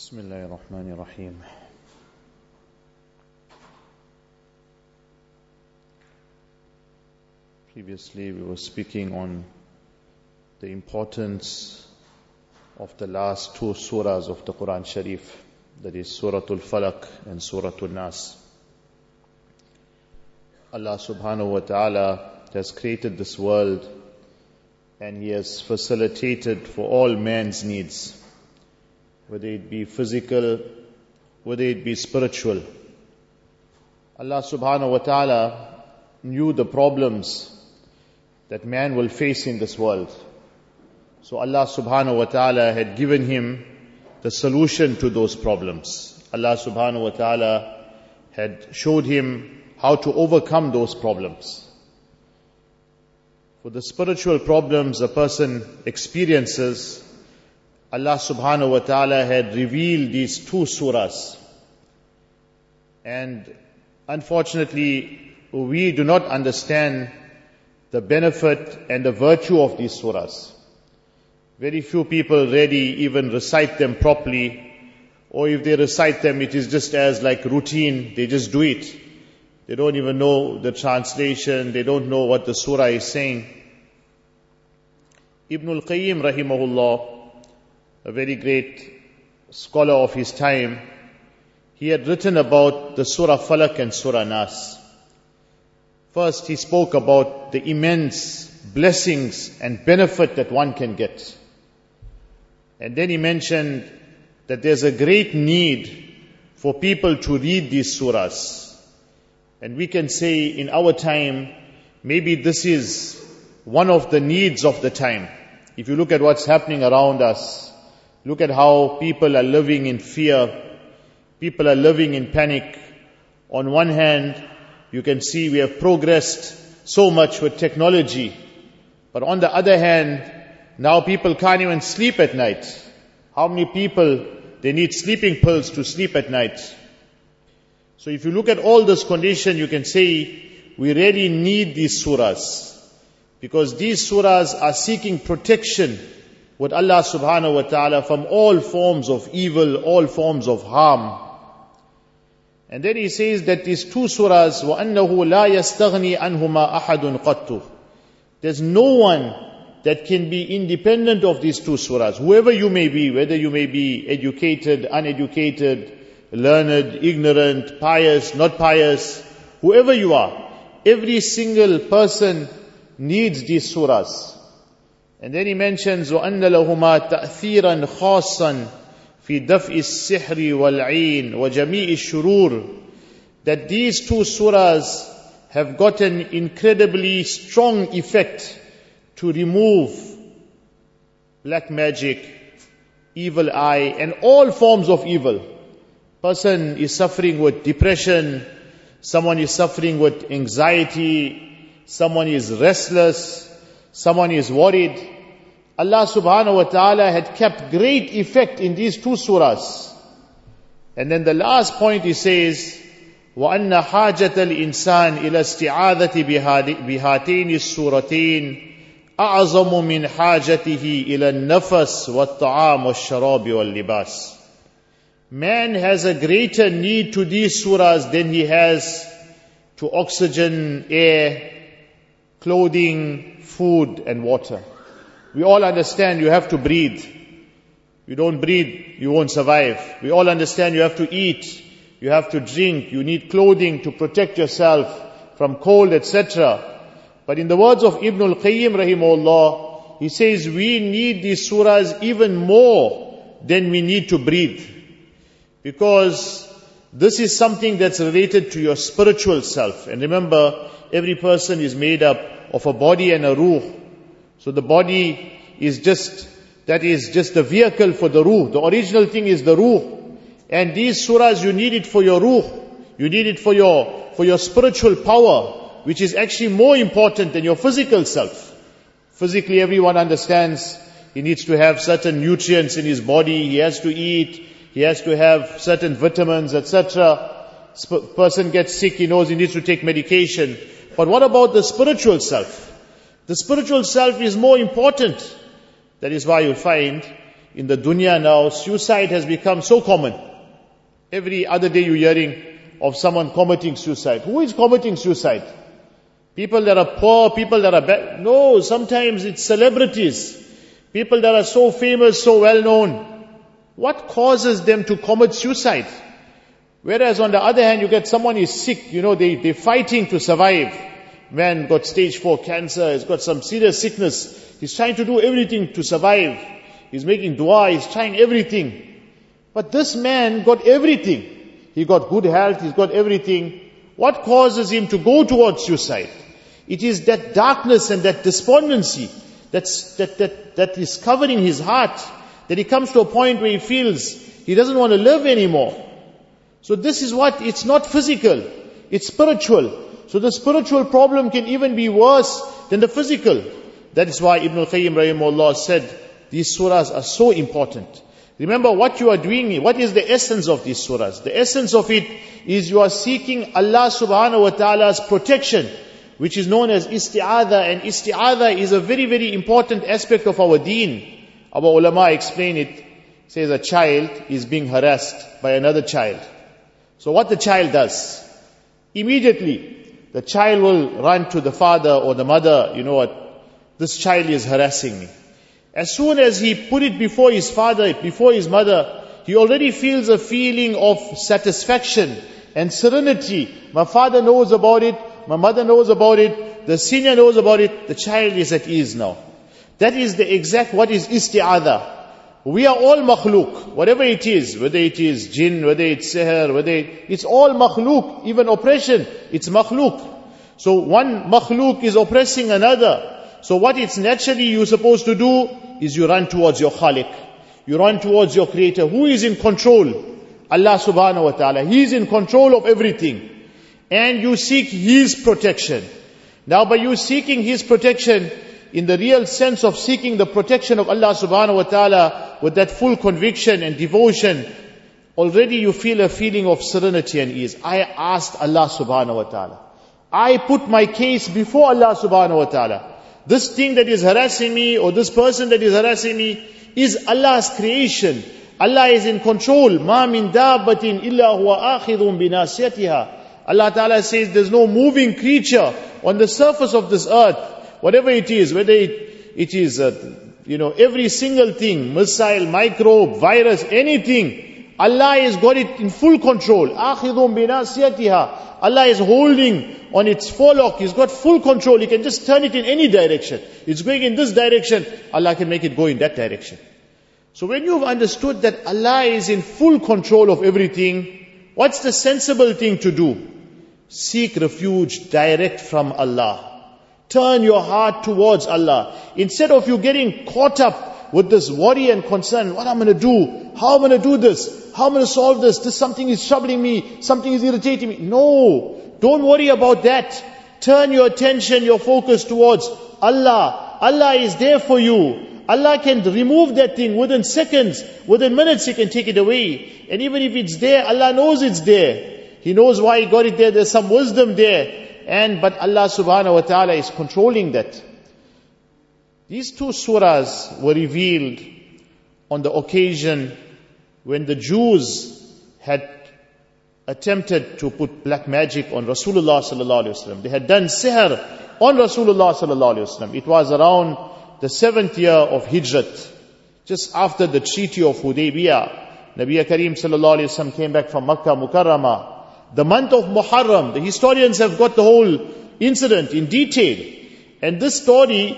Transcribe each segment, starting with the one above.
بسم الله الرحمن الرحيم Previously we were speaking on the importance of the last two surahs of the Quran Sharif, that is Surah Al-Falaq and Surah Al-Nas. Allah subhanahu wa ta'ala has created this world and He has facilitated for all man's needs, whether it be physical, whether it be spiritual. Allah subhanahu wa ta'ala knew the problems that man will face in this world. So Allah subhanahu wa ta'ala had given him the solution to those problems. Allah subhanahu wa ta'ala had showed him how to overcome those problems. For the spiritual problems a person experiences, Allah subhanahu wa ta'ala had revealed these two surahs. And unfortunately, we do not understand the benefit and the virtue of these surahs. Very few people really even recite them properly, or if they recite them, it is just as like routine, they just do it. They don't even know the translation, they don't know what the surah is saying. Ibn al-Qayyim rahimahullah, a very great scholar of his time, he had written about the Surah Falaq and Surah Nas. First, he spoke about the immense blessings and benefit that one can get. And then he mentioned that there's a great need for people to read these surahs. And we can say in our time, maybe this is one of the needs of the time. If you look at what's happening around us, look at how people are living in fear, people are living in panic. On one hand, you can see we have progressed so much with technology. But on the other hand, now people can't even sleep at night. How many people, they need sleeping pills to sleep at night. So if you look at all this condition, you can say we really need these surahs. Because these surahs are seeking protection with Allah subhanahu wa ta'ala from all forms of evil, all forms of harm. And then he says that these two surahs, وَأَنَّهُ لَا يَسْتَغْنِي عَنْهُمَا أَحَدٌ قَطُّ There's no one that can be independent of these two surahs. Whoever you may be, whether you may be educated, uneducated, learned, ignorant, pious, not pious, whoever you are, every single person needs these surahs. And then he mentions, وَأَنَّ لَهُمَا تَأْثِيرًا خَاصًا في دفع السحر والعين وجميع الشرور that these two surahs have got an incredibly strong effect to remove black magic, evil eye, and all forms of evil. Person is suffering with depression, someone is suffering with anxiety, someone is restless, someone is worried. Allah subhanahu wa ta'ala had kept great effect in these two surahs. And then the last point he says, وأن حاجة الإنسان إلى استعاذة بهاتين السورتين أعظم من حاجته إلى النفس والطعام والشراب واللباس. Man has a greater need to these surahs than he has to oxygen, air, clothing, food and water. We all understand you have to breathe. You don't breathe, you won't survive. We all understand you have to eat, you have to drink, you need clothing to protect yourself from cold, etc. But in the words of Ibn al-Qayyim rahimahullah, he says we need these surahs even more than we need to breathe. Because this is something that's related to your spiritual self. And remember, every person is made up of a body and a ruh. So the body is just, that is just the vehicle for the ruh. The original thing is the ruh. And these surahs, you need it for your ruh. You need it for your, for your spiritual power, which is actually more important than your physical self. Physically, everyone understands he needs to have certain nutrients in his body, he has to eat, he has to have certain vitamins, etc. Person gets sick, he knows he needs to take medication. But what about the spiritual self? The spiritual self is more important. That is why you find in the dunya now, suicide has become so common. Every other day you're hearing of someone committing suicide. Who is committing suicide? People that are poor, people that are bad. No, sometimes it's celebrities. People that are so famous, so well known. What causes them to commit suicide? Whereas on the other hand, you get someone is sick, you know, they, they're fighting to survive. Man got stage 4 cancer, he's got some serious sickness. He's trying to do everything to survive. He's making dua, he's trying everything. But this man got everything. He got good health, he's got everything. What causes him to go towards suicide? It is that darkness and that despondency that's, that, that, that is covering his heart, that he comes to a point where he feels he doesn't want to live anymore. So this is what, it's not physical, it's spiritual. So the spiritual problem can even be worse than the physical. That is why Ibn al-Qayyim rahimahullah said, these surahs are so important. Remember what you are doing, what is the essence of these surahs? The essence of it is you are seeking Allah subhanahu wa ta'ala's protection, which is known as isti'adha, and isti'adha is a very, very important aspect of our deen. Our ulama explain it, says a child is being harassed by another child. So what the child does, immediately, the child will run to the father or the mother, you know what, this child is harassing me. As soon as he put it before his father, before his mother, he already feels a feeling of satisfaction and serenity. My father knows about it, my mother knows about it, the senior knows about it, the child is at ease now. That is the exact what is isti'adha. We are all makhluk, whatever it is, whether it is jinn, whether it's seher, whether it, it's all makhluk, even oppression, it's makhluk. So one makhluk is oppressing another. So what it's naturally you're supposed to do is you run towards your khalik. You run towards your creator. Who is in control? Allah subhanahu wa ta'ala. He is in control of everything. And you seek His protection. Now by you seeking His protection, in the real sense of seeking the protection of Allah subhanahu wa ta'ala with that full conviction and devotion, already you feel a feeling of serenity and ease. I asked Allah subhanahu wa ta'ala. I put my case before Allah subhanahu wa ta'ala. This thing that is harassing me or this person that is harassing me is Allah's creation. Allah is in control. Ma min dabbatin illa huwa akhidun binasiyatiha. Allah Ta'ala says there's no moving creature on the surface of this earth whatever it is, whether it, it is, uh, you know, every single thing, missile, microbe, virus, anything, Allah has got it in full control. آخِذٌ بِنَاسِيَتِهَا Allah is holding on its forelock. He's got full control. He can just turn it in any direction. It's going in this direction. Allah can make it go in that direction. So when you've understood that Allah is in full control of everything, what's the sensible thing to do? Seek refuge direct from Allah. Turn your heart towards Allah. Instead of you getting caught up with this worry and concern, what I'm to do, how I'm to do this, how I'm to solve this, this something is troubling me, something is irritating me. No, don't worry about that. Turn your attention, your focus towards Allah. Allah is there for you. Allah can remove that thing within seconds, within minutes He can take it away. And even if it's there, Allah knows it's there. He knows why He got it there, there's some wisdom there. And, but Allah subhanahu wa ta'ala is controlling that. These two surahs were revealed on the occasion when the Jews had attempted to put black magic on Rasulullah sallallahu alaihi wasallam. They had done sihr on Rasulullah sallallahu alaihi wasallam. It was around the seventh year of Hijrat, just after the treaty of Hudaybiyah. Nabi Kareem sallallahu alaihi wasallam came back from Makkah Mukarramah the month of Muharram. The historians have got the whole incident in detail. And this story,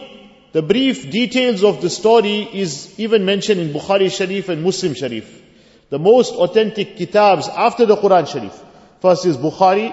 the brief details of the story is even mentioned in Bukhari Sharif and Muslim Sharif. The most authentic kitabs after the Quran Sharif. First is Bukhari,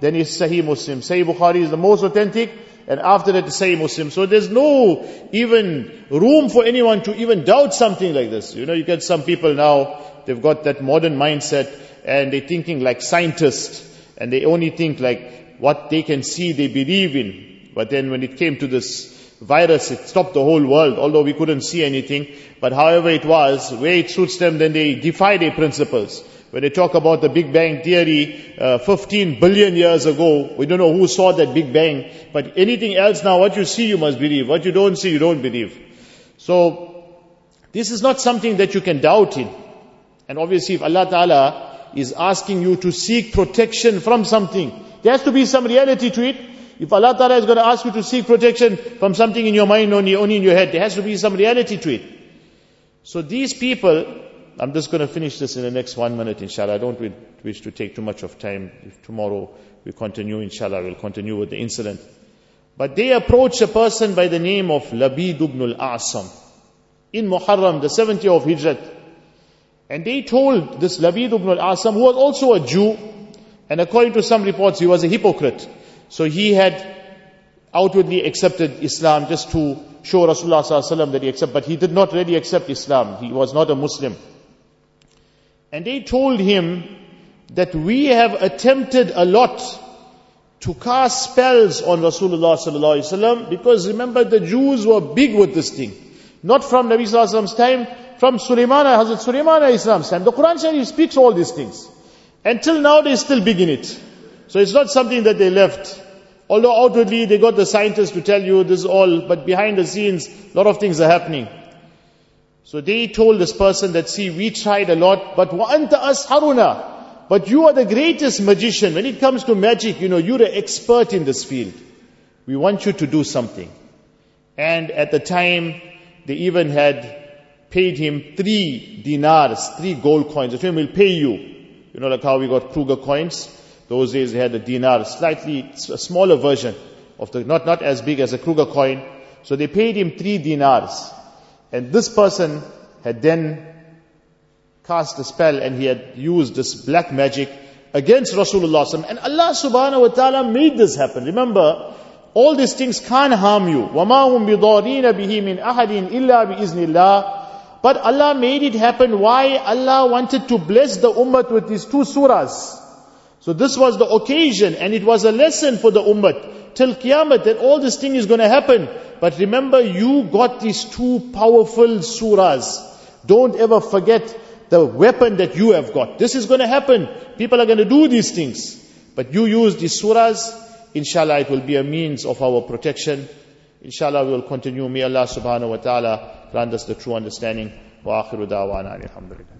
then is Sahih Muslim. Sahih Bukhari is the most authentic, and after that is Sahih Muslim. So there's no even room for anyone to even doubt something like this. You know, you get some people now, they've got that modern mindset, and they're thinking like scientists and they only think like what they can see they believe in. But then when it came to this virus, it stopped the whole world, although we couldn't see anything. But however it was, where it suits them, then they defy their principles. When they talk about the Big Bang Theory, uh, 15 billion years ago, we don't know who saw that Big Bang, but anything else now, what you see you must believe, what you don't see you don't believe. So, This is not something that you can doubt in. And obviously if Allah Ta'ala is asking you to seek protection from something, there has to be some reality to it. If Allah Ta'ala is going to ask you to seek protection from something in your mind only, only in your head, there has to be some reality to it. So these people, I'm just going to finish this in the next one minute, inshallah. I don't wish to take too much of time. If tomorrow we continue, inshallah, we'll continue with the incident. But they approached a person by the name of Labid ibn al-Asam in Muharram, the 70th of Hijrat. And they told this Labid ibn al-Asam, who was also a Jew, and according to some reports, he was a hypocrite. So he had outwardly accepted Islam just to show Rasulullah that he accepted, but he did not really accept Islam. He was not a Muslim. And they told him that we have attempted a lot to cast spells on Rasulullah because remember the Jews were big with this thing. Not from Nabi sallallahu time, from Sulaiman, Hazrat Sulaiman Islam's time. The Quran Sharif speaks all these things. Until now they're still big in it. So it's not something that they left. Although outwardly they got the scientists to tell you this all, but behind the scenes, a lot of things are happening. So they told this person that, see, we tried a lot, but وَأَنْتَ أَسْحَرُنَا But you are the greatest magician. When it comes to magic, you know, you're the expert in this field. We want you to do something. And at the time, they even had paid him three dinars, three gold coins. The we'll pay you. You know, like how we got Kruger coins. Those days they had a dinar, slightly a smaller version of the, not, not as big as a Kruger coin. So they paid him three dinars. And this person had then cast a spell and he had used this black magic against Rasulullah and Allah subhanahu wa ta'ala made this happen. Remember, all these things can't harm you. وَمَا هُمْ بِضَارِينَ بِهِ مِنْ أَحَدٍ إِلَّا بِإِذْنِ اللَّهِ but Allah made it happen. Why? Allah wanted to bless the ummah with these two surahs. So this was the occasion and it was a lesson for the ummah till Qiyamah that all this thing is going to happen. But remember, you got these two powerful surahs. Don't ever forget the weapon that you have got. This is going to happen. People are going to do these things. But you use these surahs, inshallah it will be a means of our protection. Inshallah we will continue. May Allah subhanahu wa ta'ala grant us the true understanding. Wa akhiru da'wana alhamdulillah.